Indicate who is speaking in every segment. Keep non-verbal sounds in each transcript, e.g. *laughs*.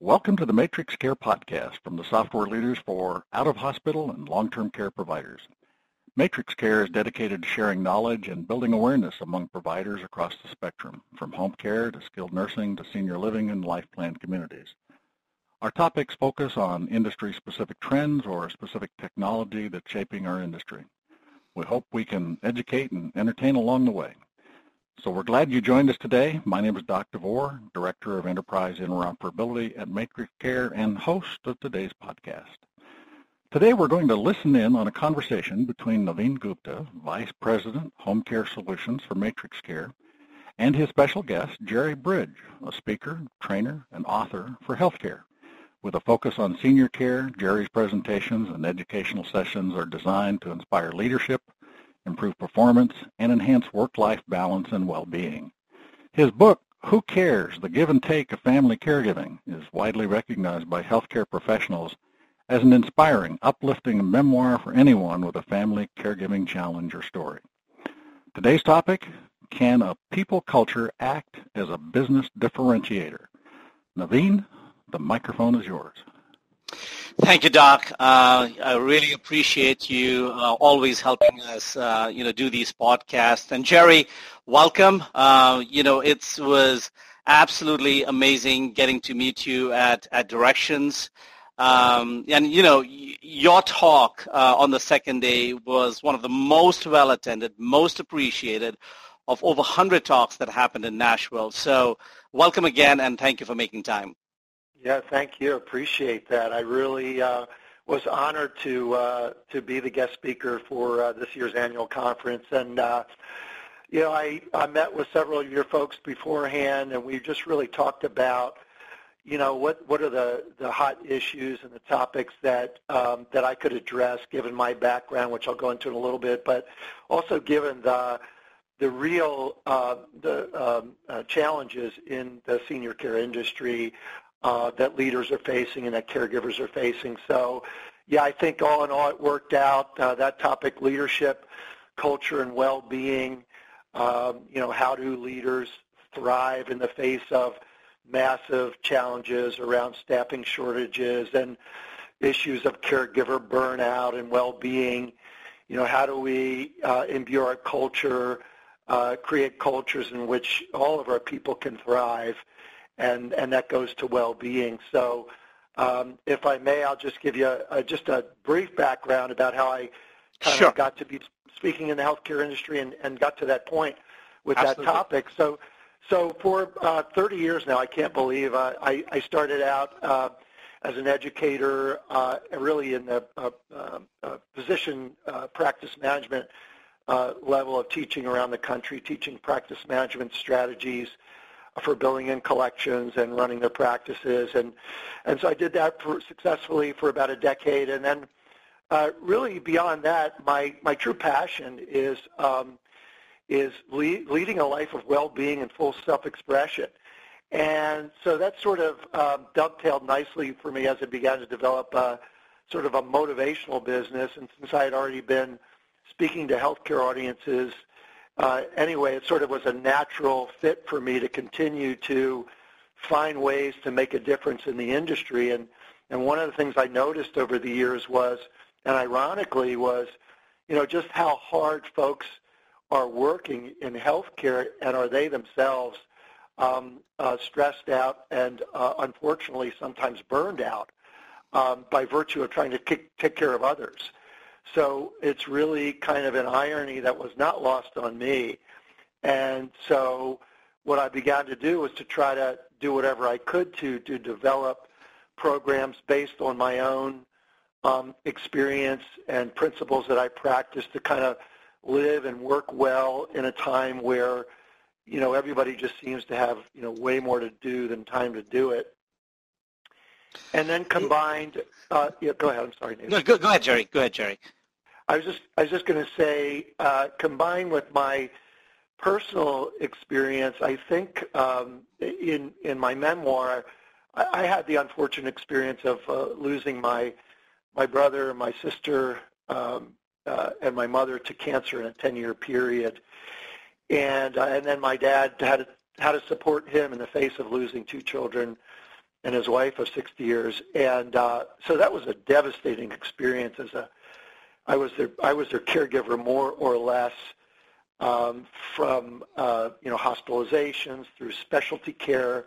Speaker 1: Welcome to the Matrix Care Podcast from the software leaders for out-of-hospital and long-term care providers. Matrix Care is dedicated to sharing knowledge and building awareness among providers across the spectrum, from home care to skilled nursing to senior living and life plan communities. Our topics focus on industry-specific trends or specific technology that's shaping our industry. We hope we can educate and entertain along the way. So we're glad you joined us today. My name is Doc DeVore, Director of Enterprise Interoperability at Matrix Care and host of today's podcast. Today we're going to listen in on a conversation between Navin Gupta, Vice President, Home Care Solutions for Matrix Care, and his special guest, Jerry Bridge, a speaker, trainer, and author for healthcare. With a focus on senior care, Jerry's presentations and educational sessions are designed to inspire leadership, improve performance, and enhance work-life balance and well-being. His book, Who Cares? The Give and Take of Family Caregiving, is widely recognized by healthcare professionals as an inspiring, uplifting memoir for anyone with a family caregiving challenge or story. Today's topic, can a people culture act as a business differentiator? Navin, the microphone is yours.
Speaker 2: Thank you, Doc. Uh, I really appreciate you uh, always helping us, uh, you know, do these podcasts. And Jerry, welcome. Uh, you know, it was absolutely amazing getting to meet you at at Directions. Um, and you know, your talk uh, on the second day was one of the most well attended, most appreciated of over 100 talks that happened in Nashville. So, welcome again, and thank you for making time.
Speaker 3: Yeah, thank you. Appreciate that. I really uh, was honored to uh, to be the guest speaker for uh, this year's annual conference, and uh, you know, I I met with several of your folks beforehand, and we just really talked about you know what what are the the hot issues and the topics that um, that I could address given my background, which I'll go into in a little bit, but also given the the real uh, the um, uh, challenges in the senior care industry uh, that leaders are facing and that caregivers are facing. So, yeah, I think all in all it worked out. Uh, that topic, leadership, culture, and well-being. Um, you know, how do leaders thrive in the face of massive challenges around staffing shortages and issues of caregiver burnout and well-being? You know, how do we uh, imbue our culture, uh, create cultures in which all of our people can thrive? And and that goes to well-being. So, um, if I may, I'll just give you a, a, just a brief background about how I kind
Speaker 2: sure.
Speaker 3: of got to be speaking in the healthcare industry and, and got to that point with
Speaker 2: Absolutely.
Speaker 3: that topic. So, so for uh, 30 years now, I can't believe uh, I, I started out uh, as an educator, uh, really in the uh, uh, physician practice management level of teaching around the country, teaching practice management strategies for billing and collections and running their practices. And, and so I did that for, successfully for about a decade. And then uh, really beyond that, my, my true passion is, um, is lead, leading a life of well-being and full self-expression. And so that sort of um, dovetailed nicely for me as I began to develop a, sort of a motivational business. And since I had already been speaking to healthcare audiences uh, anyway, it sort of was a natural fit for me to continue to find ways to make a difference in the industry. And, and one of the things I noticed over the years was, and ironically was, you know, just how hard folks are working in healthcare and are they themselves um, uh, stressed out and uh, unfortunately sometimes burned out um, by virtue of trying to kick, take care of others. So it's really kind of an irony that was not lost on me. And so what I began to do was to try to do whatever I could to to develop programs based on my own um, experience and principles that I practice to kind of live and work well in a time where you know everybody just seems to have you know way more to do than time to do it. And then combined, uh, yeah, go ahead. I'm sorry.
Speaker 2: No, go, go ahead, Jerry. Go ahead, Jerry.
Speaker 3: I was just I was just going to say, uh, combined with my personal experience, I think um, in in my memoir, I, I had the unfortunate experience of uh, losing my my brother, my sister, um, uh, and my mother to cancer in a 10-year period, and uh, and then my dad had to, had to support him in the face of losing two children and his wife of 60 years. And uh, so that was a devastating experience as a I was their I was their caregiver more or less um, from uh, you know hospitalizations through specialty care,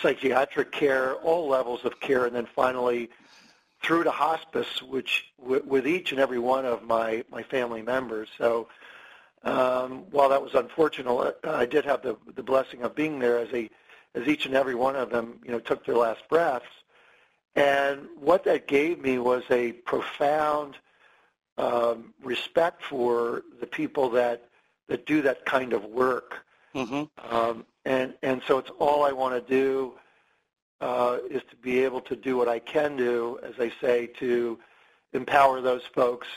Speaker 3: psychiatric care, all levels of care, and then finally through to hospice, which w- with each and every one of my my family members. So um, while that was unfortunate, I did have the the blessing of being there as a as each and every one of them you know took their last breaths. And what that gave me was a profound um, respect for the people that that do that kind of work. Mm-hmm. Um, and and so it's all I want to do uh, is to be able to do what I can do, as I say, to empower those folks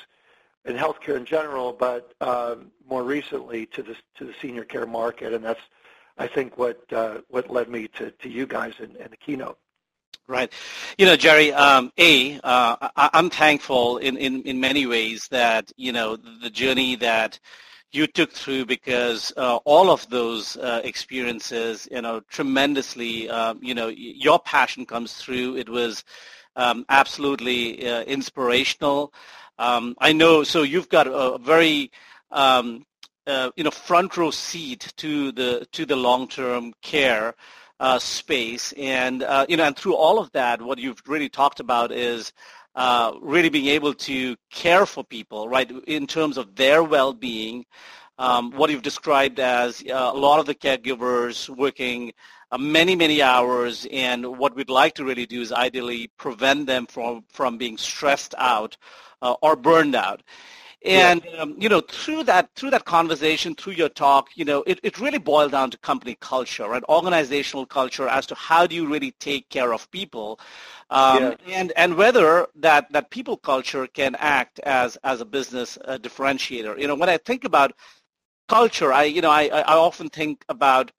Speaker 3: in healthcare in general, but um, more recently to the to the senior care market, and that's I think what uh, what led me to, to you guys and, and the keynote.
Speaker 2: Right. You know, Jerry, um, A, uh, I, am thankful in, in, in many ways that, you know, the journey that you took through because uh, all of those uh, experiences, you know, tremendously, uh, you know, your passion comes through. It was um, absolutely uh, inspirational. Um, I know, so you've got a very, um, uh, you know, front row seat to the to the long-term care uh, space. And, uh, you know, and through all of that, what you've really talked about is uh, really being able to care for people, right, in terms of their well-being. Um, what you've described as uh, a lot of the caregivers working uh, many, many hours, and what we'd like to really do is ideally prevent them from, from being stressed out uh, or burned out. And yeah. um, you know, through that through that conversation, through your talk, you know, it, it really boiled down to company culture, right? Organizational culture as to how do you really take care of people, um, yeah. and and whether that that people culture can act as as a business uh, differentiator. You know, when I think about culture, I you know I I often think about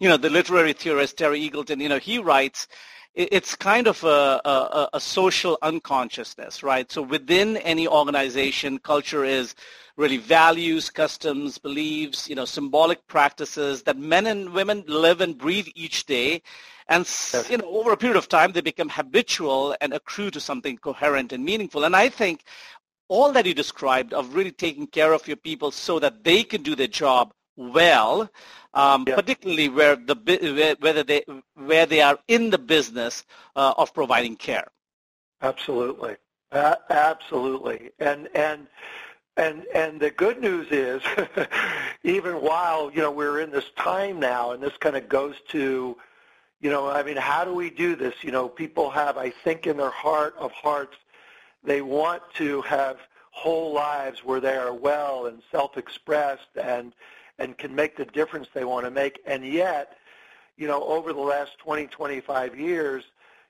Speaker 2: you know the literary theorist Terry Eagleton. You know, he writes it's kind of a, a, a, social unconsciousness, right? So within any organization, culture is really values, customs, beliefs, you know, symbolic practices that men and women live and breathe each day. And, you know, over a period of time, they become habitual and accrue to something coherent and meaningful. And I think all that you described of really taking care of your people so that they can do their job well, um, yeah. particularly where the where, whether they where they are in the business uh, of providing care.
Speaker 3: Absolutely, uh, absolutely, and and and and the good news is, *laughs* even while you know we're in this time now, and this kind of goes to, you know, I mean, how do we do this? You know, people have, I think, in their heart of hearts, they want to have whole lives where they are well and self-expressed and and can make the difference they want to make. And yet, you know, over the last 20, 25 years,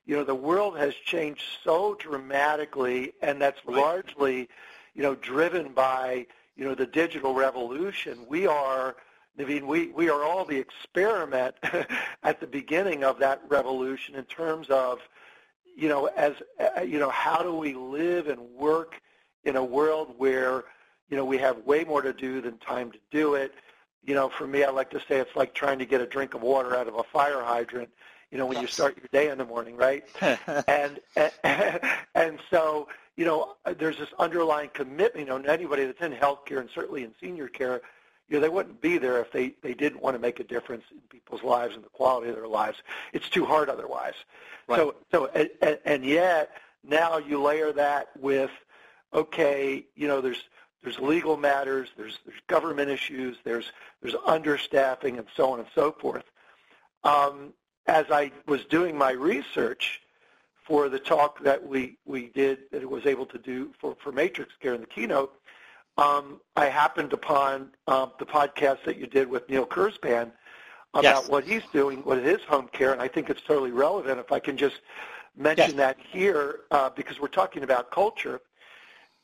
Speaker 3: you know, the world has changed so dramatically, and that's right. largely, you know, driven by, you know, the digital revolution. We are, Navin, we, we are all the experiment *laughs* at the beginning of that revolution in terms of, you know, as, uh, you know, how do we live and work in a world where, you know, we have way more to do than time to do it you know, for me, I like to say it's like trying to get a drink of water out of a fire hydrant. You know, when yes. you start your day in the morning, right? *laughs* and, and *laughs* and so you know, there's this underlying commitment. You know, anybody that's in healthcare and certainly in senior care, you know, they wouldn't be there if they they didn't want to make a difference in people's lives and the quality of their lives. It's too hard otherwise. Right. So so and, and yet now you layer that with okay, you know, there's there's legal matters, there's, there's government issues, there's, there's understaffing, and so on and so forth. Um, as I was doing my research for the talk that we, we did, that it was able to do for, for Matrix Care in the keynote, um, I happened upon uh, the podcast that you did with Neil Kurzban about yes. what he's doing, what his home care, and I think it's totally relevant if I can just mention yes. that here uh, because we're talking about culture.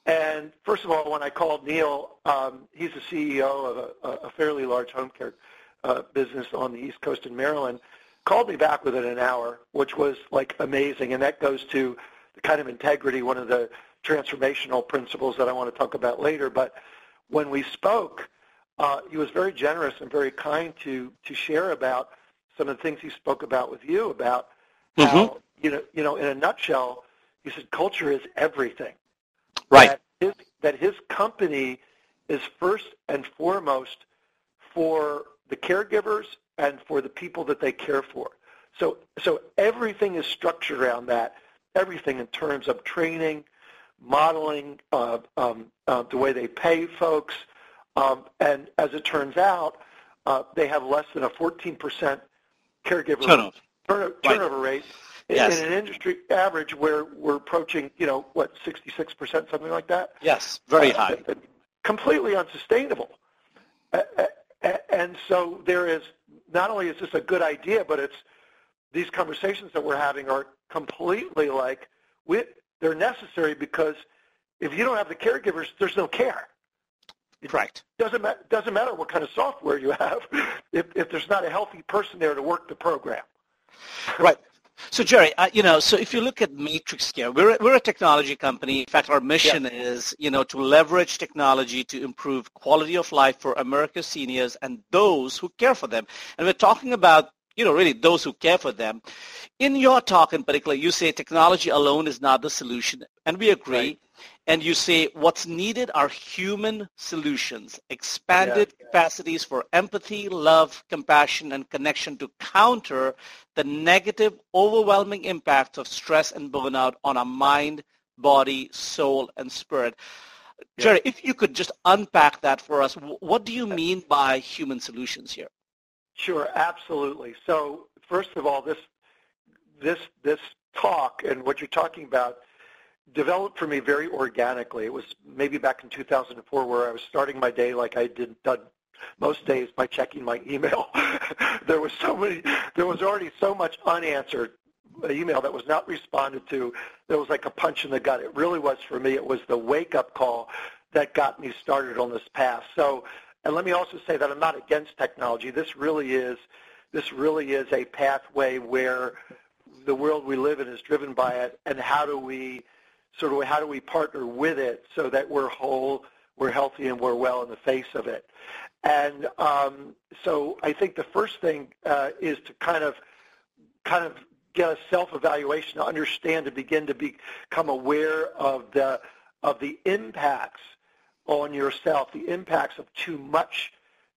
Speaker 3: And first of all, when I called Neil, um, he's the CEO of a, a fairly large home care uh, business on the East Coast in Maryland, called me back within an hour, which was like amazing. And that goes to the kind of integrity, one of the transformational principles that I want to talk about later. But when we spoke, uh, he was very generous and very kind to to share about some of the things he spoke about with you about mm-hmm. you know you know in a nutshell, he said culture is everything.
Speaker 2: Right.
Speaker 3: That his, that his company is first and foremost for the caregivers and for the people that they care for. So so everything is structured around that. Everything in terms of training, modeling, uh, um, uh, the way they pay folks, um, and as it turns out, uh, they have less than a 14% caregiver
Speaker 2: turnover,
Speaker 3: turn, turnover rate
Speaker 2: yes.
Speaker 3: in an industry average where we're approaching, you know, what, 66%, something like that?
Speaker 2: Yes, very uh, high.
Speaker 3: Completely unsustainable. and so there is, not only is this a good idea, but it's these conversations that we're having are completely like, we, they're necessary because if you don't have the caregivers, there's no care.
Speaker 2: It right.
Speaker 3: Doesn't ma- doesn't matter what kind of software you have *laughs* if if there's not a healthy person there to work the program.
Speaker 2: Right. So Jerry, uh, you know, so if you look at Matrix Care, we're we're a technology company. In fact, our mission yes. is, you know, to leverage technology to improve quality of life for America's seniors and those who care for them. And we're talking about you know, really those who care for them. In your talk in particular, you say technology alone is not the solution, and we agree. Right. And you say what's needed are human solutions, expanded yeah. capacities for empathy, love, compassion, and connection to counter the negative, overwhelming impact of stress and burnout on our mind, body, soul, and spirit. Yeah. Jerry, if you could just unpack that for us, what do you mean by human solutions here?
Speaker 3: Sure, absolutely. So first of all, this this this talk and what you're talking about developed for me very organically. It was maybe back in 2004 where I was starting my day like I did done most days by checking my email. *laughs* there was so many there was already so much unanswered uh, email that was not responded to. There was like a punch in the gut. It really was for me. It was the wake up call that got me started on this path. So and let me also say that I'm not against technology. This really is this really is a pathway where the world we live in is driven by it, and how do we sort of how do we partner with it so that we're whole, we're healthy, and we're well in the face of it. And um, so I think the first thing uh, is to kind of kind of get a self-evaluation to understand to begin to become aware of the of the impacts on yourself, the impacts of too much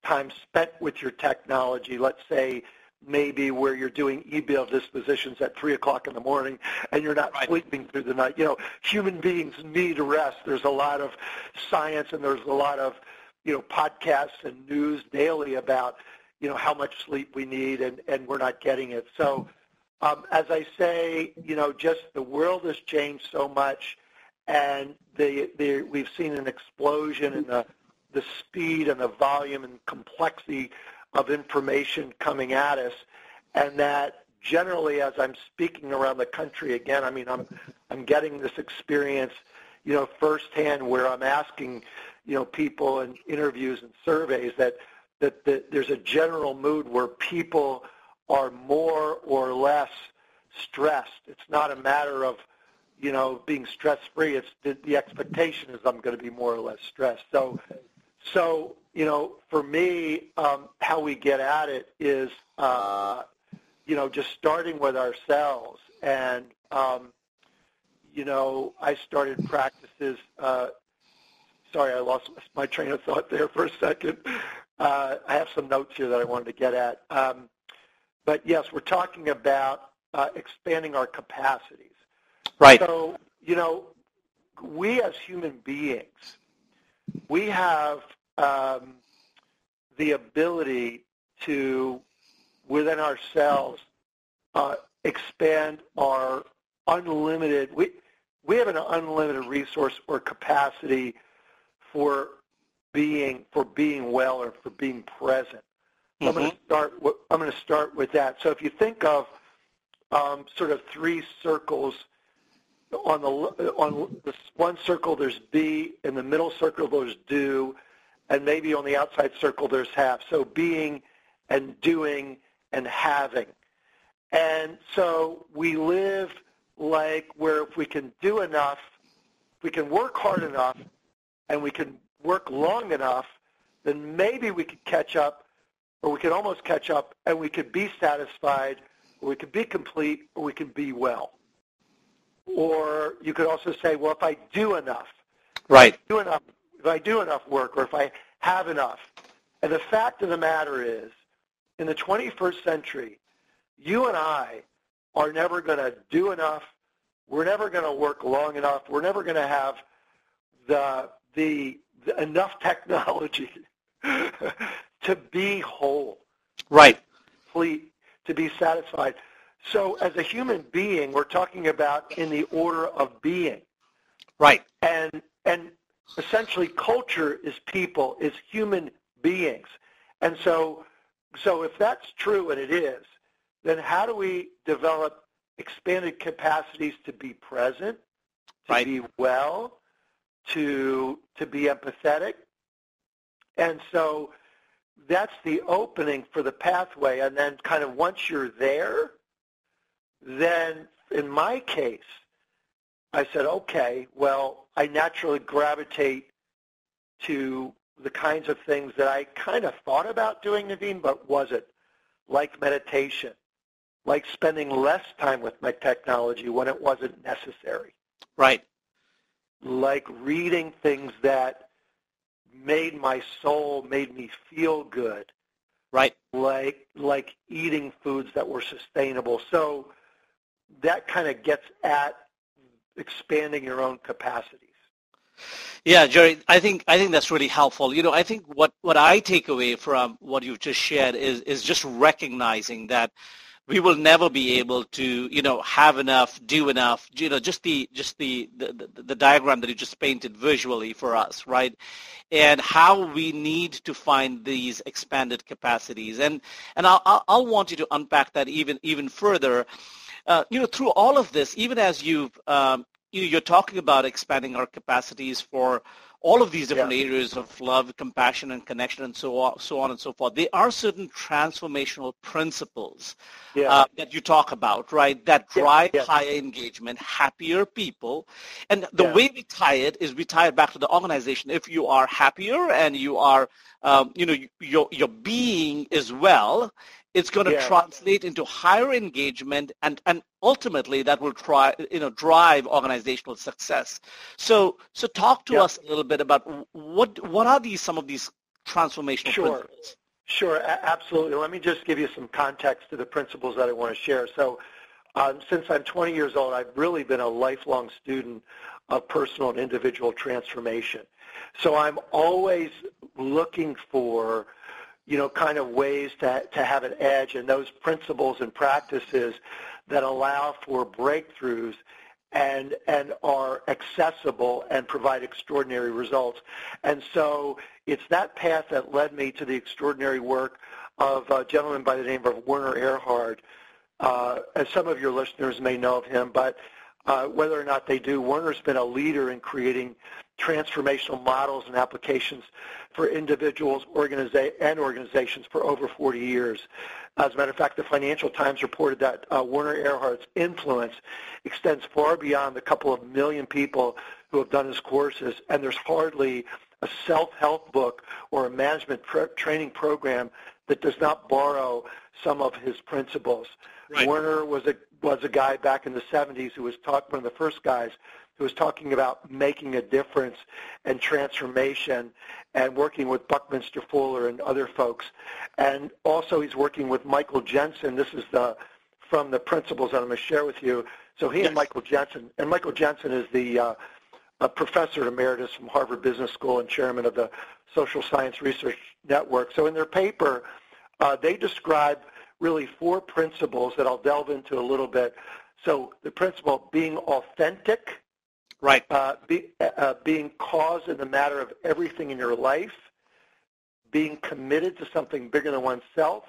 Speaker 3: time spent with your technology, let's say maybe where you're doing e-bill dispositions at 3 o'clock in the morning and you're not right. sleeping through the night. You know, human beings need rest. There's a lot of science and there's a lot of, you know, podcasts and news daily about, you know, how much sleep we need and, and we're not getting it. So um, as I say, you know, just the world has changed so much and the, the, we've seen an explosion in the, the speed and the volume and complexity of information coming at us, and that generally, as I'm speaking around the country again, I mean, I'm I'm getting this experience, you know, firsthand where I'm asking, you know, people in interviews and surveys that that, that there's a general mood where people are more or less stressed. It's not a matter of you know, being stress-free. It's the, the expectation is I'm going to be more or less stressed. So, so you know, for me, um, how we get at it is, uh, you know, just starting with ourselves. And, um, you know, I started practices. Uh, sorry, I lost my train of thought there for a second. Uh, I have some notes here that I wanted to get at. Um, but yes, we're talking about uh, expanding our capacities.
Speaker 2: Right.
Speaker 3: So, you know, we as human beings, we have um, the ability to, within ourselves, uh, expand our unlimited, we, we have an unlimited resource or capacity for being, for being well or for being present. Mm-hmm. I'm going to start. I'm going to start with that. So if you think of um, sort of three circles on the on this one circle there's be, in the middle circle there's do, and maybe on the outside circle there's have. So being and doing and having. And so we live like where if we can do enough, we can work hard enough, and we can work long enough, then maybe we could catch up, or we could almost catch up, and we could be satisfied or we can be complete, or we can be well. Or you could also say, well, if I do enough,
Speaker 2: right,
Speaker 3: do enough, if I do enough work, or if I have enough. And the fact of the matter is, in the 21st century, you and I are never going to do enough. We're never going to work long enough. We're never going to have the, the, the enough technology *laughs* to be whole.
Speaker 2: Right.
Speaker 3: Complete, to be satisfied. So as a human being, we're talking about in the order of being.
Speaker 2: Right.
Speaker 3: And and essentially culture is people, is human beings. And so so if that's true and it is, then how do we develop expanded capacities to be present, to
Speaker 2: right.
Speaker 3: be well, to to be empathetic? And so that's the opening for the pathway. And then kind of once you're there, then in my case, I said, okay, well, I naturally gravitate to the kinds of things that I kind of thought about doing, Navin, but wasn't, like meditation, like spending less time with my technology when it wasn't necessary.
Speaker 2: Right.
Speaker 3: Like reading things that made my soul, made me feel good.
Speaker 2: Right.
Speaker 3: Like like eating foods that were sustainable. So that kind of gets at expanding your own capacities.
Speaker 2: Yeah, Jerry, I think I think that's really helpful. You know, I think what, what I take away from what you've just shared is is just recognizing that we will never be able to, you know, have enough, do enough, you know, just the just the the, the, diagram that you just painted visually for us, right? And how we need to find these expanded capacities. And and I'll I'll want you to unpack that even even further. Uh, you know, through all of this, even as you've um, you know, you're talking about expanding our capacities for all of these different yeah. areas of love, compassion, and connection, and so on, so on and so forth. There are certain transformational principles yeah. uh, that you talk about, right? That drive yeah. higher engagement, happier people, and the way we tie it is we tie it back to the organization. If you are happier and you are, um, you know, your your being is well, it's going to yeah. translate into higher engagement and, and ultimately that will try you know drive organizational success. So so talk to us a little bit about what what are these some of these transformational
Speaker 3: sure.
Speaker 2: principles?
Speaker 3: Sure a- absolutely. Let me just give you some context to the principles that i want to share. So um, since i'm 20 years old i've really been a lifelong student of personal and individual transformation. So i'm always looking for you know, kind of ways to, to have an edge and those principles and practices that allow for breakthroughs and and are accessible and provide extraordinary results. And so it's that path that led me to the extraordinary work of a gentleman by the name of Werner Erhard. Uh, as some of your listeners may know of him, but uh, whether or not they do, Werner's been a leader in creating transformational models and applications for individuals organiza- and organizations for over 40 years. As a matter of fact, the Financial Times reported that uh, Werner Erhard's influence extends far beyond the couple of million people who have done his courses, and there's hardly a self-help book or a management pr- training program that does not borrow some of his principles. Right. Werner was a was a guy back in the 70s who was taught one of the first guys who was talking about making a difference and transformation and working with Buckminster Fuller and other folks. And also he's working with Michael Jensen. This is the from the principles that I'm going to share with you. So he yes. and Michael Jensen, and Michael Jensen is the uh, a professor emeritus from Harvard Business School and chairman of the Social Science Research Network. So in their paper, uh, they describe really four principles that I'll delve into a little bit. So the principle being authentic,
Speaker 2: Right.
Speaker 3: Uh, be, uh, being cause in the matter of everything in your life, being committed to something bigger than oneself,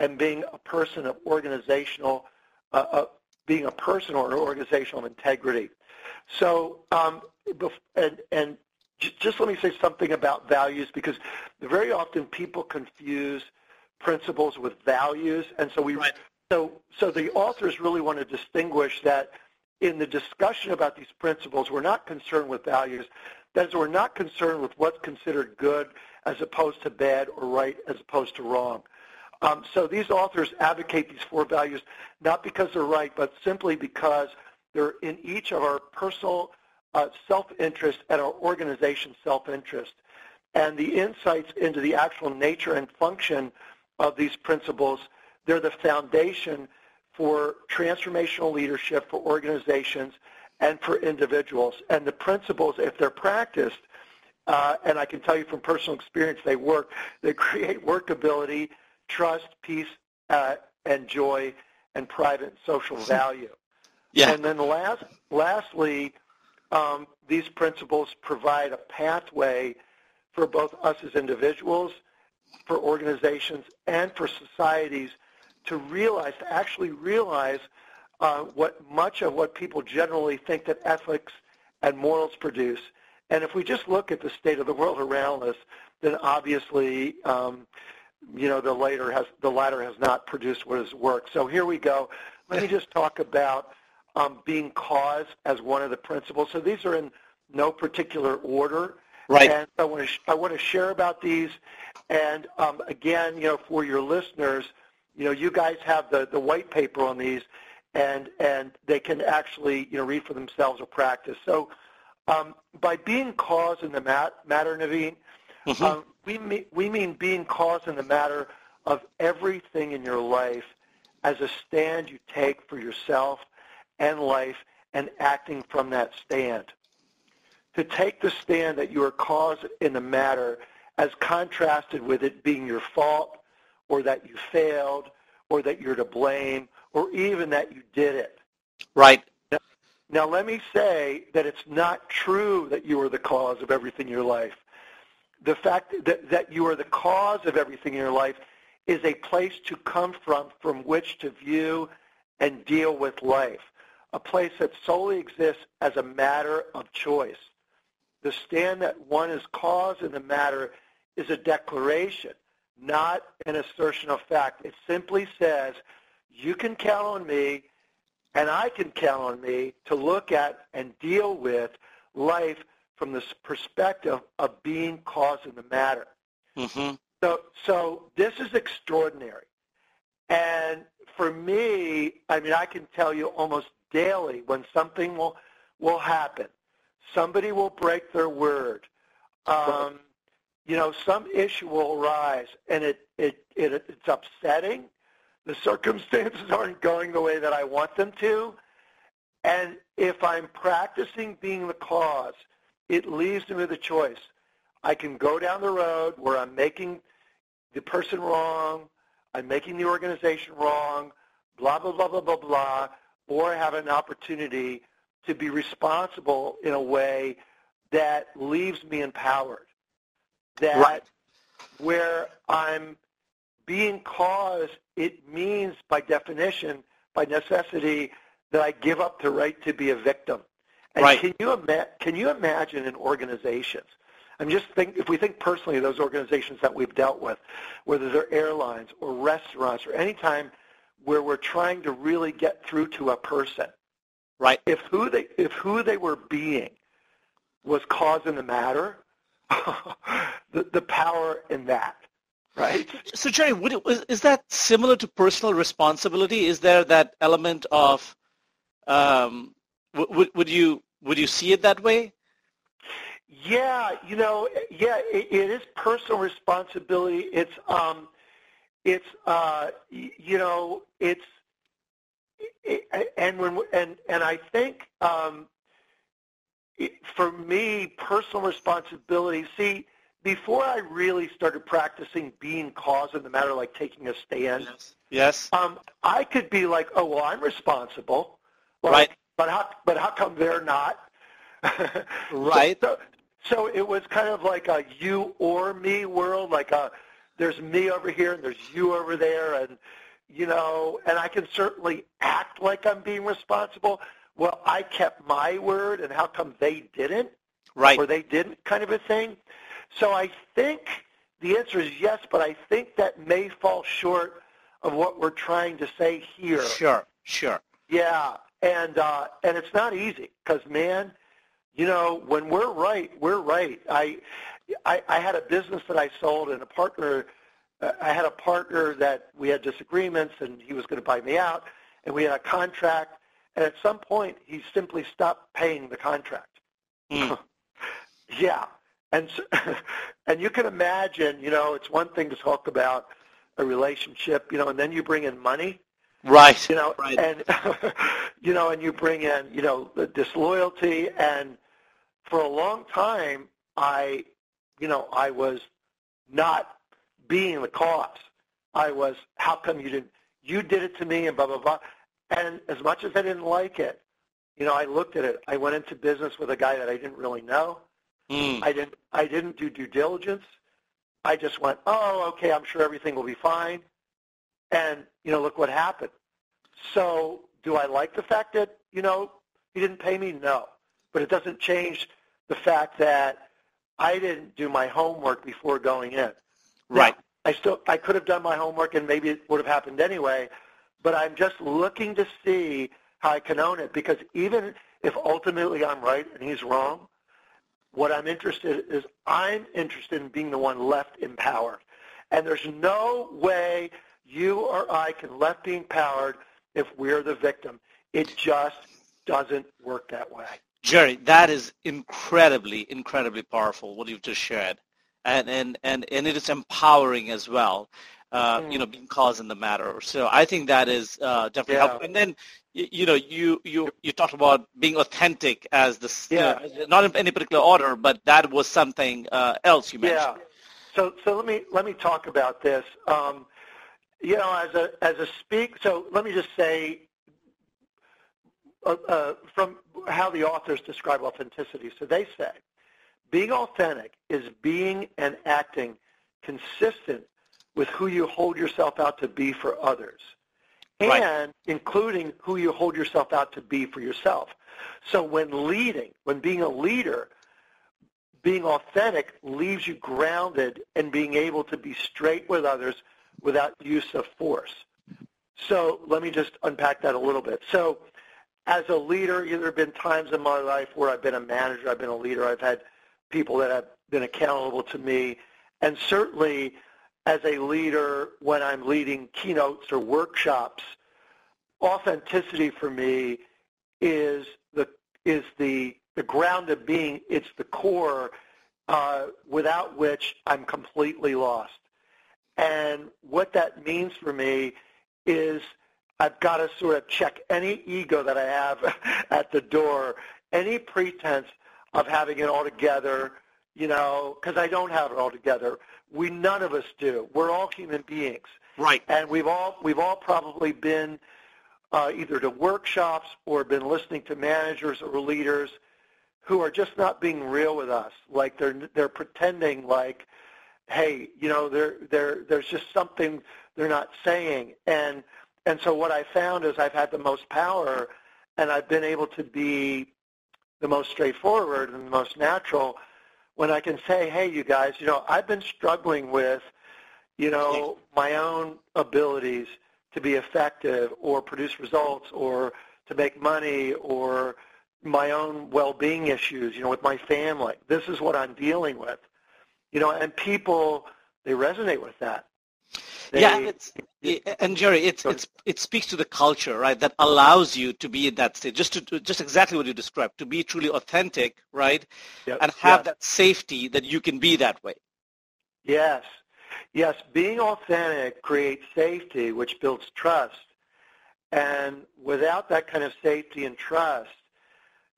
Speaker 3: and being a person of organizational, uh, uh being a person or an organizational integrity. So, um, and, and just let me say something about values because very often people confuse principles with values, and so we right. so so the authors really want to distinguish that in the discussion about these principles, we're not concerned with values. That is, we're not concerned with what's considered good as opposed to bad or right as opposed to wrong. Um, so these authors advocate these four values not because they're right, but simply because they're in each of our personal uh, self-interest and our organization self-interest. And the insights into the actual nature and function of these principles, they're the foundation for transformational leadership for organizations and for individuals. And the principles, if they're practiced, uh, and I can tell you from personal experience, they work. They create workability, trust, peace, uh, and joy, and private and social *laughs* value.
Speaker 2: Yeah.
Speaker 3: And then last, lastly, um, these principles provide a pathway for both us as individuals, for organizations, and for societies to realize, to actually realize uh, what much of what people generally think that ethics and morals produce. And if we just look at the state of the world around us, then obviously, um, you know, the later has the latter has not produced what has worked. So here we go. Let me just talk about um, being cause as one of the principles. So these are in no particular order.
Speaker 2: Right.
Speaker 3: And I want to sh- I want to share about these. And um, again, you know, for your listeners, you know, you guys have the, the white paper on these, and and they can actually you know read for themselves or practice. So um, by being cause in the mat- matter, Navin, mm-hmm. um, we mean, we mean being cause in the matter of everything in your life as a stand you take for yourself and life and acting from that stand. To take the stand that you are cause in the matter as contrasted with it being your fault or that you failed or that you're to blame or even that you did it.
Speaker 2: Right.
Speaker 3: Now, now let me say that it's not true that you are the cause of everything in your life. The fact that, that you are the cause of everything in your life is a place to come from from which to view and deal with life a place that solely exists as a matter of choice. The stand that one is cause in the matter is a declaration, not an assertion of fact. It simply says, you can count on me and I can count on me to look at and deal with life from the perspective of being cause in the matter.
Speaker 2: Mm-hmm.
Speaker 3: So, so this is extraordinary. And for me, I mean, I can tell you almost daily when something will will happen. Somebody will break their word. Um, you know, some issue will arise, and it, it it it's upsetting. The circumstances *laughs* aren't going the way that I want them to, and if I'm practicing being the cause, it leaves me with a choice. I can go down the road where I'm making the person wrong, I'm making the organization wrong, blah blah blah blah blah blah or have an opportunity to be responsible in a way that leaves me empowered. That
Speaker 2: right.
Speaker 3: where I'm being caused, it means by definition, by necessity, that I give up the right to be a victim. And
Speaker 2: right.
Speaker 3: can you ima- can you imagine in organizations? I'm just think if we think personally of those organizations that we've dealt with, whether they're airlines or restaurants or any time where we're trying to really get through to a person.
Speaker 2: Right.
Speaker 3: If who they if who they were being was causing the matter, *laughs* the the power in that. Right.
Speaker 2: So Jerry, would it, is that similar to personal responsibility? Is there that element of um, would would you would you see it that way?
Speaker 3: Yeah, you know, yeah, it, it is personal responsibility. It's um, it's uh, you know it's it, and when and and I think um, for me personal responsibility. See, before I really started practicing being cause in the matter, like taking a stand.
Speaker 2: Yes. Yes.
Speaker 3: Um, I could be like, oh well, I'm responsible. Well,
Speaker 2: right.
Speaker 3: But how but how come they're not? *laughs*
Speaker 2: right.
Speaker 3: So, so it was kind of like a you or me world, like a there's me over here and there's you over there and you know and i can certainly act like i'm being responsible well i kept my word and how come they didn't?
Speaker 2: Right.
Speaker 3: Or they didn't kind of a thing? So i think the answer is yes but i think that may fall short of what we're trying to say here.
Speaker 2: Sure sure.
Speaker 3: Yeah and uh and it's not easy because man you know when we're right we're right. I I, I had a business that I sold, and a partner uh, I had a partner that we had disagreements, and he was going to buy me out, and we had a contract. And at some point, he simply stopped paying the contract.
Speaker 2: Mm. *laughs*
Speaker 3: yeah, and so, *laughs* and you can imagine, you know, it's one thing to talk about a relationship, you know, and then you bring in money,
Speaker 2: right?
Speaker 3: You know,
Speaker 2: right.
Speaker 3: and *laughs* you know, and you bring in, you know, the disloyalty, and for a long time, I, you know, I was not being the cause. I was, how come you didn't, you did it to me and blah, blah, blah. And as much as I didn't like it, you know, I looked at it. I went into business with a guy that I didn't really know.
Speaker 2: Mm.
Speaker 3: I didn't, I didn't do due diligence. I just went, oh, okay, I'm sure everything will be fine. And, you know, look what happened. So do I like the fact that, you know, he didn't pay me? No. But it doesn't change the fact that I didn't do my homework before going in.
Speaker 2: Right.
Speaker 3: Now, I still I could have done my homework and maybe it would have happened anyway, but I'm just looking to see how I can own it because even if ultimately I'm right and he's wrong, what I'm interested in is I'm interested in being the one left empowered. And there's no way you or I can left be empowered if we're the victim. It just doesn't work that way.
Speaker 2: Jerry, that is incredibly, incredibly powerful, what you've just shared. And, and, and, and it is empowering as well, uh, mm. you know, being caused in the matter. So I think that is uh, definitely yeah. helpful. And then, you, you, know, you, you, you talked about being authentic as the,
Speaker 3: yeah.
Speaker 2: You know, not in any particular order, but that was something uh, else you mentioned.
Speaker 3: Yeah. So, so let me, let me talk about this. Um, you know, as a, as a speak, so let me just say, uh, uh, from how the authors describe authenticity. So they say, being authentic is being and acting consistent with who you hold yourself out to be for others,
Speaker 2: right.
Speaker 3: and including who you hold yourself out to be for yourself. So when leading, when being a leader, being authentic leaves you grounded and being able to be straight with others without use of force. So let me just unpack that a little bit. So as a leader, there have been times in my life where I've been a manager, I've been a leader, I've had people that have been accountable to me, and certainly as a leader when I'm leading keynotes or workshops, authenticity for me is the is the the ground of being. It's the core uh, without which I'm completely lost. And what that means for me is I've got to sort of check any ego that I have *laughs* at the door, any pretense of having it all together, you know, because I don't have it all together. We none of us do. We're all human beings,
Speaker 2: right?
Speaker 3: And we've all we've all probably been uh, either to workshops or been listening to managers or leaders who are just not being real with us. Like they're they're pretending like, hey, you know, there there there's just something they're not saying, and and so what I found is I've had the most power and I've been able to be the most straightforward and the most natural when I can say, hey, you guys, you know, I've been struggling with, you know, my own abilities to be effective or produce results or to make money or my own well-being issues, you know, with my family. This is what I'm dealing with. You know, and people, they resonate with that.
Speaker 2: They, yeah, it's, and Jerry, it's, it's, it speaks to the culture, right, that allows you to be in that state, just to just exactly what you described, to be truly authentic, right,
Speaker 3: yep,
Speaker 2: and have
Speaker 3: yes.
Speaker 2: that safety that you can be that way.
Speaker 3: Yes, yes, being authentic creates safety, which builds trust, and without that kind of safety and trust,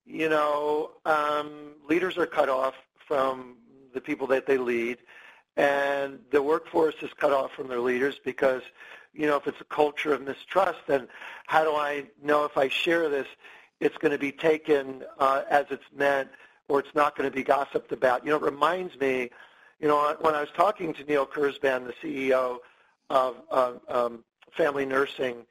Speaker 3: you know, um, leaders are cut off from the people that they lead and the workforce is cut off from their leaders because, you know, if it's a culture of mistrust, then how do I know if I share this, it's going to be taken uh, as it's meant or it's not going to be gossiped about? You know, it reminds me, you know, when I was talking to Neil Kurzban, the CEO of uh, um, Family Nursing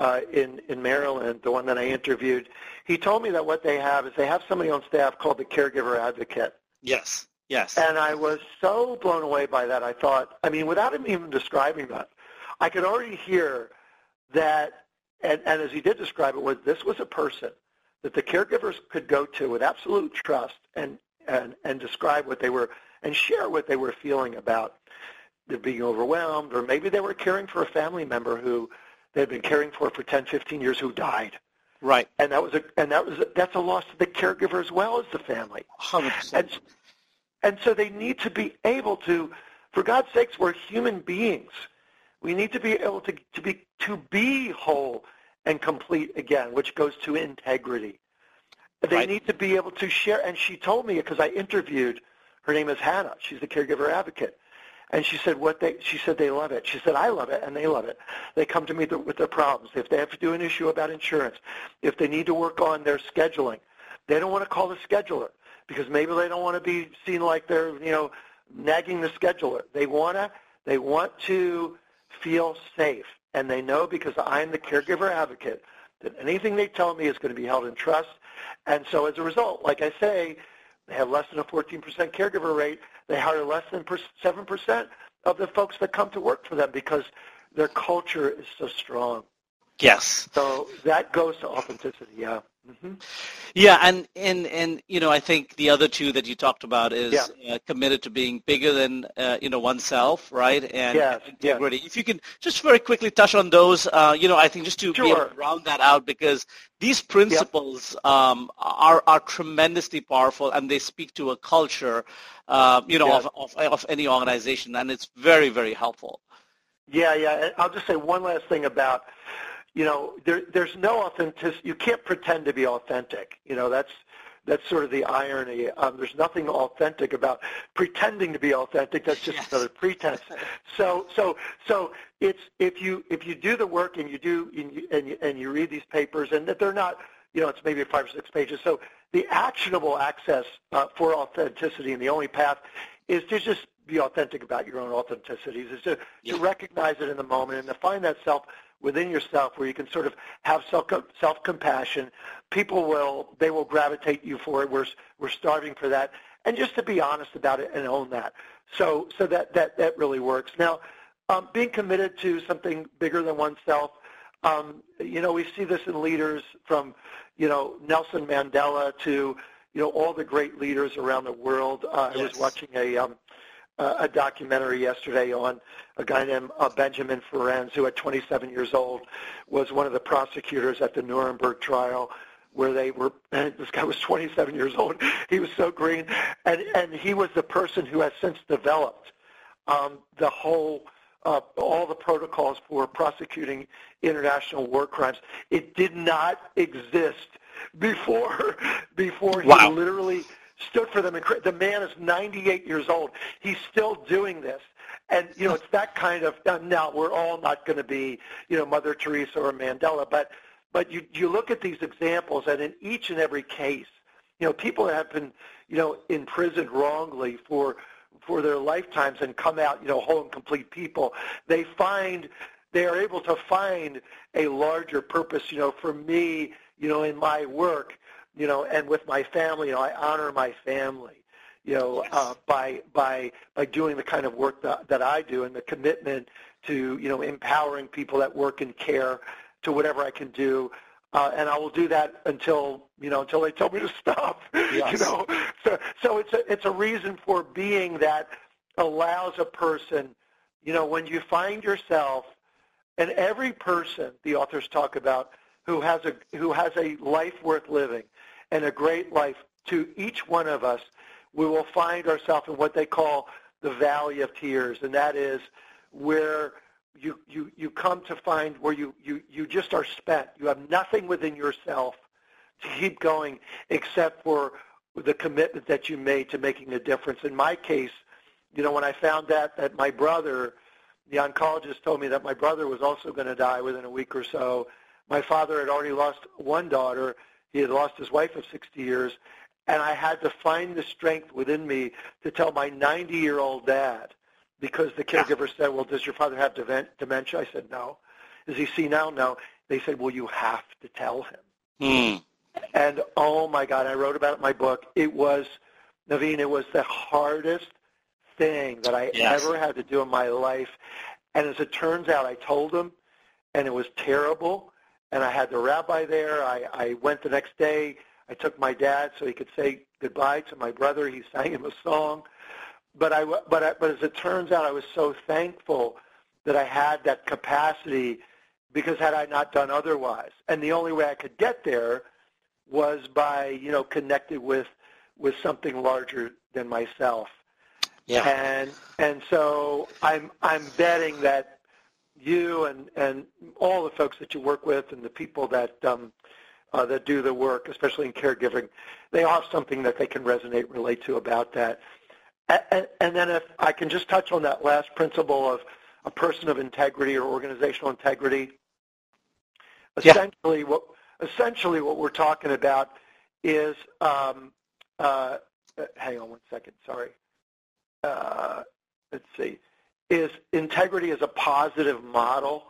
Speaker 3: uh, in, in Maryland, the one that I interviewed, he told me that what they have is they have somebody on staff called the caregiver advocate.
Speaker 2: Yes. Yes.
Speaker 3: And I was so blown away by that. I thought, I mean, without him even describing that, I could already hear that, and, and as he did describe it, was this was a person that the caregivers could go to with absolute trust and, and, and describe what they were and share what they were feeling about. they're being overwhelmed, or maybe they were caring for a family member who they'd been caring for for 10, 15 years who died.
Speaker 2: Right.
Speaker 3: And that was a and that was a, that's a loss to the caregiver as well as the family.
Speaker 2: 100%.
Speaker 3: And, and so they need to be able to, for God's sakes, we're human beings. We need to be able to, to be to be whole and complete again, which goes to integrity. They
Speaker 2: Right.
Speaker 3: need to be able to share. And she told me because I interviewed. Her name is Hannah. She's the caregiver advocate. And she said what they. She said they love it. She said I love it, and they love it. They come to me th- with their problems. If they have to do an issue about insurance, if they need to work on their scheduling, they don't want to call the scheduler because maybe they don't want to be seen like they're you know nagging the scheduler. They wanna. They want to feel safe, and they know because I'm the caregiver advocate that anything they tell me is going to be held in trust. And so as a result, like I say, they have less than a 14% caregiver rate. They hire less than 7% of the folks that come to work for them because their culture is so strong.
Speaker 2: yes.
Speaker 3: So that goes to authenticity, yeah. Hmm
Speaker 2: Yeah, and, and and you know, I think the other two that you talked about is
Speaker 3: Yeah.
Speaker 2: uh, committed to being bigger than uh, you know oneself, right? And
Speaker 3: Yes,
Speaker 2: integrity. If you can just very quickly touch on those, uh, you know, I think just to be able to round that out because these principles um, are are tremendously powerful and they speak to a culture, uh, you know, of, of of any organization, and it's very very helpful.
Speaker 3: Yeah, yeah. I'll just say one last thing about, you know, there, there's no authentic. You can't pretend to be authentic. You know, that's that's sort of the irony. Um, there's nothing authentic about pretending to be authentic. That's just
Speaker 2: Yes.
Speaker 3: another pretense. So, so, so it's if you if you do the work and you do and you, and you, and you read these papers and that they're not, you know, it's maybe five or six pages. So the actionable access uh, for authenticity and the only path is to just be authentic about your own authenticities, is to,
Speaker 2: Yeah.
Speaker 3: to recognize it in the moment and to find that self within yourself where you can sort of have self self compassion. People will they will gravitate you for it. We're we're starving for that, and just to be honest about it and own that. So so that that that really works. Now, um, being committed to something bigger than oneself. Um, you know, we see this in leaders from, you know, Nelson Mandela to, you know, all the great leaders around the world. Uh, I was watching a um, uh, a documentary yesterday on a guy named uh, Benjamin Ferencz, who at 27 years old was one of the prosecutors at the Nuremberg trial, where they were. And *laughs* this guy was 27 years old. *laughs* He was so green, and and he was the person who has since developed um, the whole. Uh, all the protocols for prosecuting international war crimes. It did not exist before *laughs* before he
Speaker 2: Wow.
Speaker 3: literally stood for them. The man is 98 years old. He's still doing this. And, you know, it's that kind of, uh, now we're all not going to be, you know, Mother Teresa or Mandela, but, but you, you look at these examples and in each and every case, you know, people have been, you know, imprisoned wrongly for, for their lifetimes and come out, you know, whole and complete people, they find, they are able to find a larger purpose, you know, for me, you know, in my work, you know, and with my family, you know, I honor my family, you know,
Speaker 2: Yes.
Speaker 3: uh, by by by doing the kind of work that that I do and the commitment to, you know, empowering people that work in care to whatever I can do. Uh, and I will do that until you know until they tell me to stop. *laughs*
Speaker 2: Yes.
Speaker 3: You know, so so it's a it's a reason for being that allows a person, you know, when you find yourself, and every person the authors talk about who has a who has a life worth living and a great life to each one of us we will find ourselves in what they call the valley of tears and that is where you you you come to find where you you you just are spent you have nothing within yourself to keep going except for the commitment that you made to making a difference in my case you know when i found that that my brother the oncologist told me that my brother was also going to die within a week or so my father had already lost one daughter. He had lost his wife of 60 years. And I had to find the strength within me to tell my 90-year-old dad, because the caregiver said, well, does your father have demen- dementia? I said, no. Is he senile? No. They said, well, you have to tell him.
Speaker 2: Hmm.
Speaker 3: And oh my God, I wrote about it in my book. It was, Navin, it was the hardest thing that I
Speaker 2: Yes.
Speaker 3: ever had to do in my life. And as it turns out, I told him, and it was terrible. And I had the rabbi there. I, I went the next day. I took my dad so he could say goodbye to my brother. He *laughs* sang him a song. but I, but I, but as it turns out, I was so thankful that I had that capacity because had I not done otherwise, and the only way I could get there was by you know connected with with something larger than myself.
Speaker 2: Yeah.
Speaker 3: And and so I'm I'm betting that you and and all the folks that you work with and the people that um, uh, that do the work, especially in caregiving, they all have something that they can resonate, relate to about that. And, and then if I can just touch on that last principle of a person of integrity or organizational integrity, essentially yeah. what essentially what we're talking about is um, uh, hang on one second, sorry. Uh, let's see, is integrity is a positive model.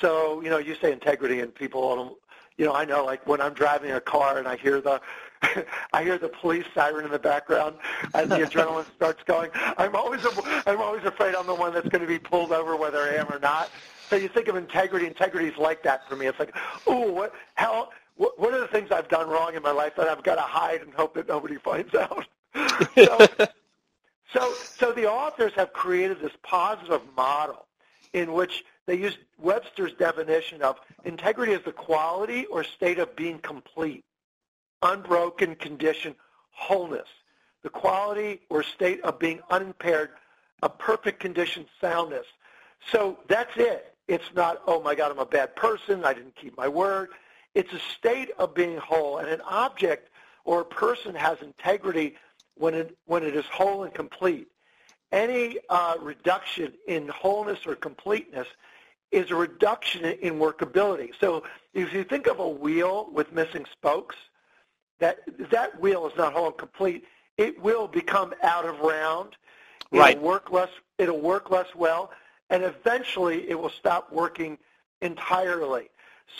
Speaker 3: So, you know, you say integrity and people, you know, I know like when I'm driving a car and I hear the, *laughs* I hear the police siren in the background and the adrenaline starts going. I'm always, I'm always afraid I'm the one that's going to be pulled over whether I am or not. So you think of integrity, integrity is like that for me. It's like, oh, what, how, what, what are the things I've done wrong in my life that I've got to hide and hope that nobody *laughs* finds out? *laughs* so, so, so the authors have created this positive model in which they use Webster's definition of integrity as the quality or state of being complete, unbroken condition, wholeness. The quality or state of being unimpaired, a perfect condition, soundness. So that's it. It's not, oh my God, I'm a bad person. I didn't keep my word. It's a state of being whole. And an object or a person has integrity when it, when it is whole and complete. Any uh, reduction in wholeness or completeness is a reduction in workability. So if you think of a wheel with missing spokes, that that wheel is not whole and complete. It will become out of round. It'll
Speaker 2: right.
Speaker 3: work less. It'll work less well, and eventually it will stop working entirely.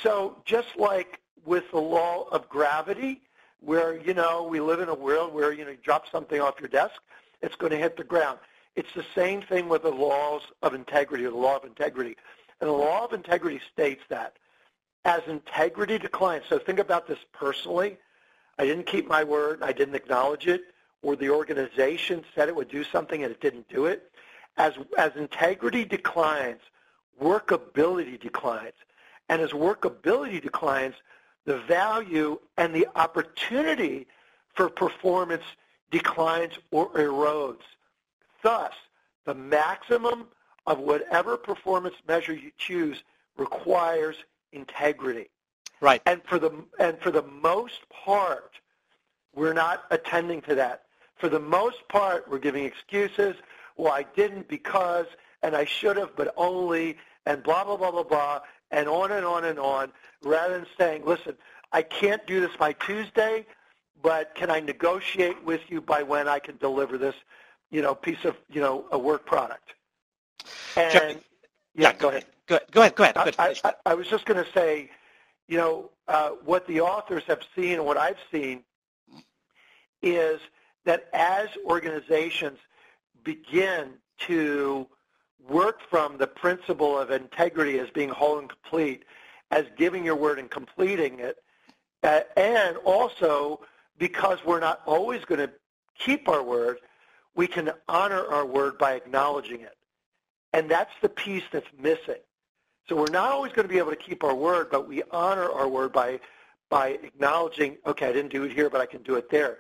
Speaker 3: So just like with the law of gravity, where, you know, we live in a world where, you know, you drop something off your desk, it's going to hit the ground. It's the same thing with the laws of integrity or the law of integrity. And the law of integrity states that as integrity declines, so think about this personally, I didn't keep my word, I didn't acknowledge it, or the organization said it would do something and it didn't do it. As, as integrity declines, workability declines. And as workability declines, the value and the opportunity for performance declines or erodes. Thus, the maximum of whatever performance measure you choose requires integrity.
Speaker 2: Right.
Speaker 3: And for the and for the most part, we're not attending to that. For the most part, we're giving excuses. Well, I didn't because, and I should have, but only, and blah blah blah blah blah, and on and on and on rather than saying, listen, I can't do this by Tuesday, but can I negotiate with you by when I can deliver this, you know, piece of, you know, a work product?
Speaker 2: And sure. yeah, yeah, go ahead. Go ahead. Go ahead. Go ahead.
Speaker 3: I, I, I was just going to say, you know, uh, what the authors have seen and what I've seen is that as organizations begin to work from the principle of integrity as being whole and complete, as giving your word and completing it, and also because we're not always going to keep our word, we can honor our word by acknowledging it. And that's the piece that's missing. So we're not always going to be able to keep our word, but we honor our word by by acknowledging, okay, I didn't do it here, but I can do it there.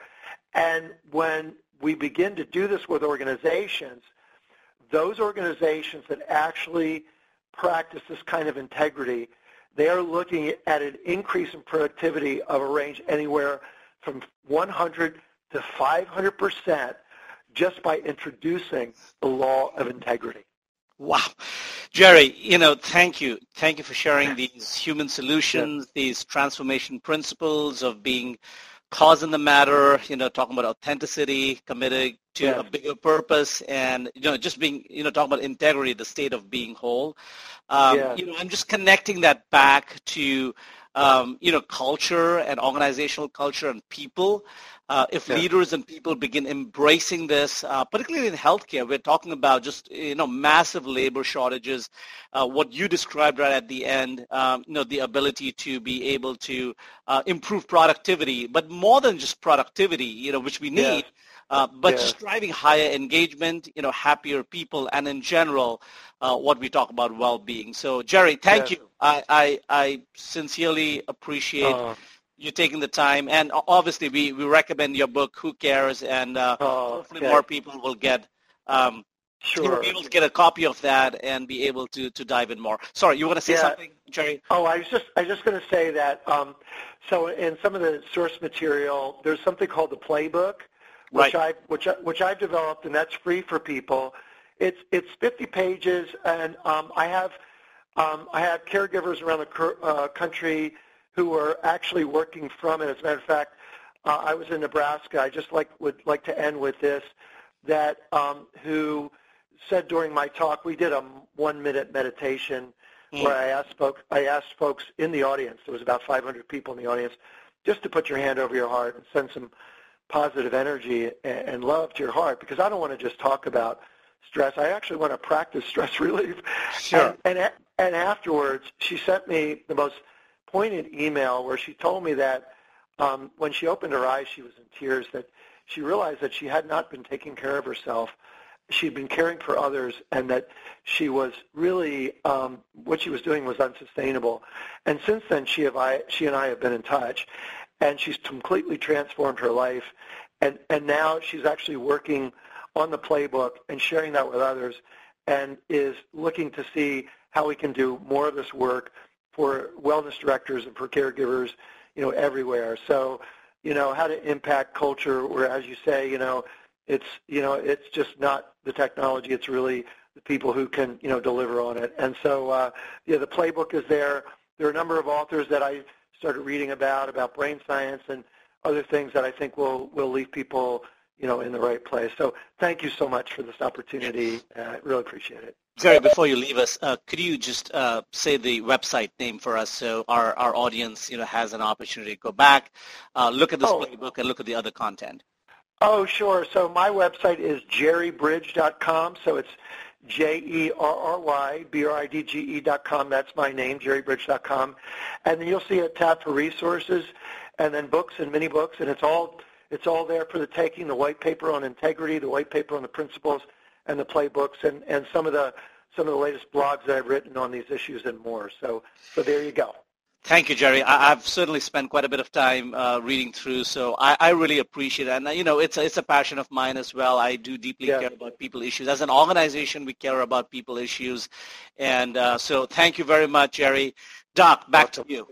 Speaker 3: And when we begin to do this with organizations, those organizations that actually practice this kind of integrity they are looking at an increase in productivity of a range anywhere from 100 to 500 percent just by introducing the law of integrity.
Speaker 2: Wow. Jerry, you know, thank you. Thank you for sharing these human solutions, these transformation principles of being cause in the matter, you know, talking about authenticity, committed to yes. a bigger purpose, and you know, just being, you know, talking about integrity, the state of being whole. Um, yes. You know, I'm just connecting that back to, um, you know, culture and organizational culture and people. uh, if yeah. leaders and people begin embracing this, uh, particularly in healthcare, we're talking about just you know massive labor shortages. Uh, what you described right at the end, um, you know, the ability to be able to uh, improve productivity, but more than just productivity, you know, which we need. Yeah. Uh, but yeah. just driving higher engagement, you know, happier people, and in general, uh, what we talk about well-being. So, Jerry, thank you. I, I, I sincerely appreciate you taking the time. And obviously, we, we recommend your book, Who Cares? And uh, oh, hopefully okay. more people will get um,
Speaker 3: Sure.
Speaker 2: be able to get a copy of that and be able to, to dive in more. Sorry, you want to say yeah. something, Jerry?
Speaker 3: Oh, I was just I was just going to say that. Um, so in some of the source material, there's something called the playbook, which right. I which I, which I've developed, and that's free for people. It's it's 50 pages, and um, I have um, I have caregivers around the uh, country who are actually working from it. As a matter of fact, uh, I was in Nebraska. I just like would like to end with this that um, who said during my talk we did a one minute meditation mm. where I asked folks I asked folks in the audience. There was about 500 people in the audience just to put your hand over your heart and send some positive energy and love to your heart because I don't want to just talk about stress. I actually want to practice *laughs* stress relief.
Speaker 2: Sure.
Speaker 3: And, and, and afterwards, she sent me the most poignant email where she told me that um, when she opened her eyes, she was in tears, that she realized that she had not been taking care of herself. She'd been caring for others, and that she was really um, what she was doing was unsustainable. And since then, she have I, she and I have been in touch, and she's completely transformed her life. And and now she's actually working on the playbook and sharing that with others, and is looking to see how we can do more of this work for wellness directors and for caregivers, you know, everywhere. So, you know, how to impact culture where, as you say, you know, it's, you know, it's just not the technology. It's really the people who can, you know, deliver on it. And so, uh, yeah, the playbook is there. There are a number of authors that I started reading about, about brain science and other things that I think will, will leave people, you know, in the right place. So thank you so much for this opportunity. I uh, really appreciate it.
Speaker 2: Jerry, before you leave us, uh, could you just uh, say the website name for us so our, our audience, you know, has an opportunity to go back, uh, look at this oh. playbook, and look at the other content?
Speaker 3: Oh, sure. So my website is jerrybridge.com. So it's J-E-R-R-Y-B-R-I-D-G-E dot com. That's my name, jerrybridge.com. And then you'll see a tab for resources and then books and mini books. And it's all, it's all there for the taking, the white paper on integrity, the white paper on the principles, and the playbooks and, and some of the some of the latest blogs that I've written on these issues and more. So so there you go.
Speaker 2: Thank you, Jerry. I, have certainly spent quite a bit of time uh, reading through, so I, I, really appreciate it. And you know, it's a, it's a passion of mine as well. I do deeply yeah. care about people issues. As an organization, we care about people issues, and uh, so thank you very much, Jerry. Doc, back to you.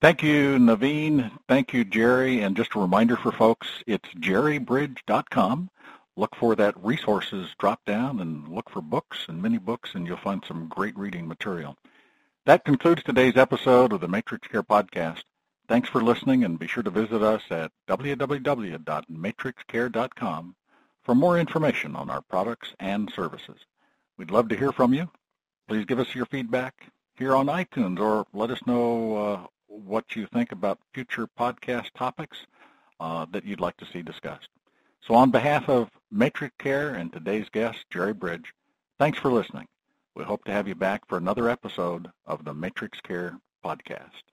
Speaker 1: Thank you, Navin. Thank you, Jerry. And just a reminder for folks, it's jerrybridge.com look for that resources drop down and look for books and mini books and you'll find some great reading material. That concludes today's episode of the MatrixCare Podcast. Thanks for listening and be sure to visit us at www.matrixcare.com for more information on our products and services. We'd love to hear from you. Please give us your feedback here on iTunes or let us know uh, what you think about future podcast topics uh, that you'd like to see discussed. So on behalf of MatrixCare and today's guest, Jerry Bridge, thanks for listening. We hope to have you back for another episode of the MatrixCare podcast.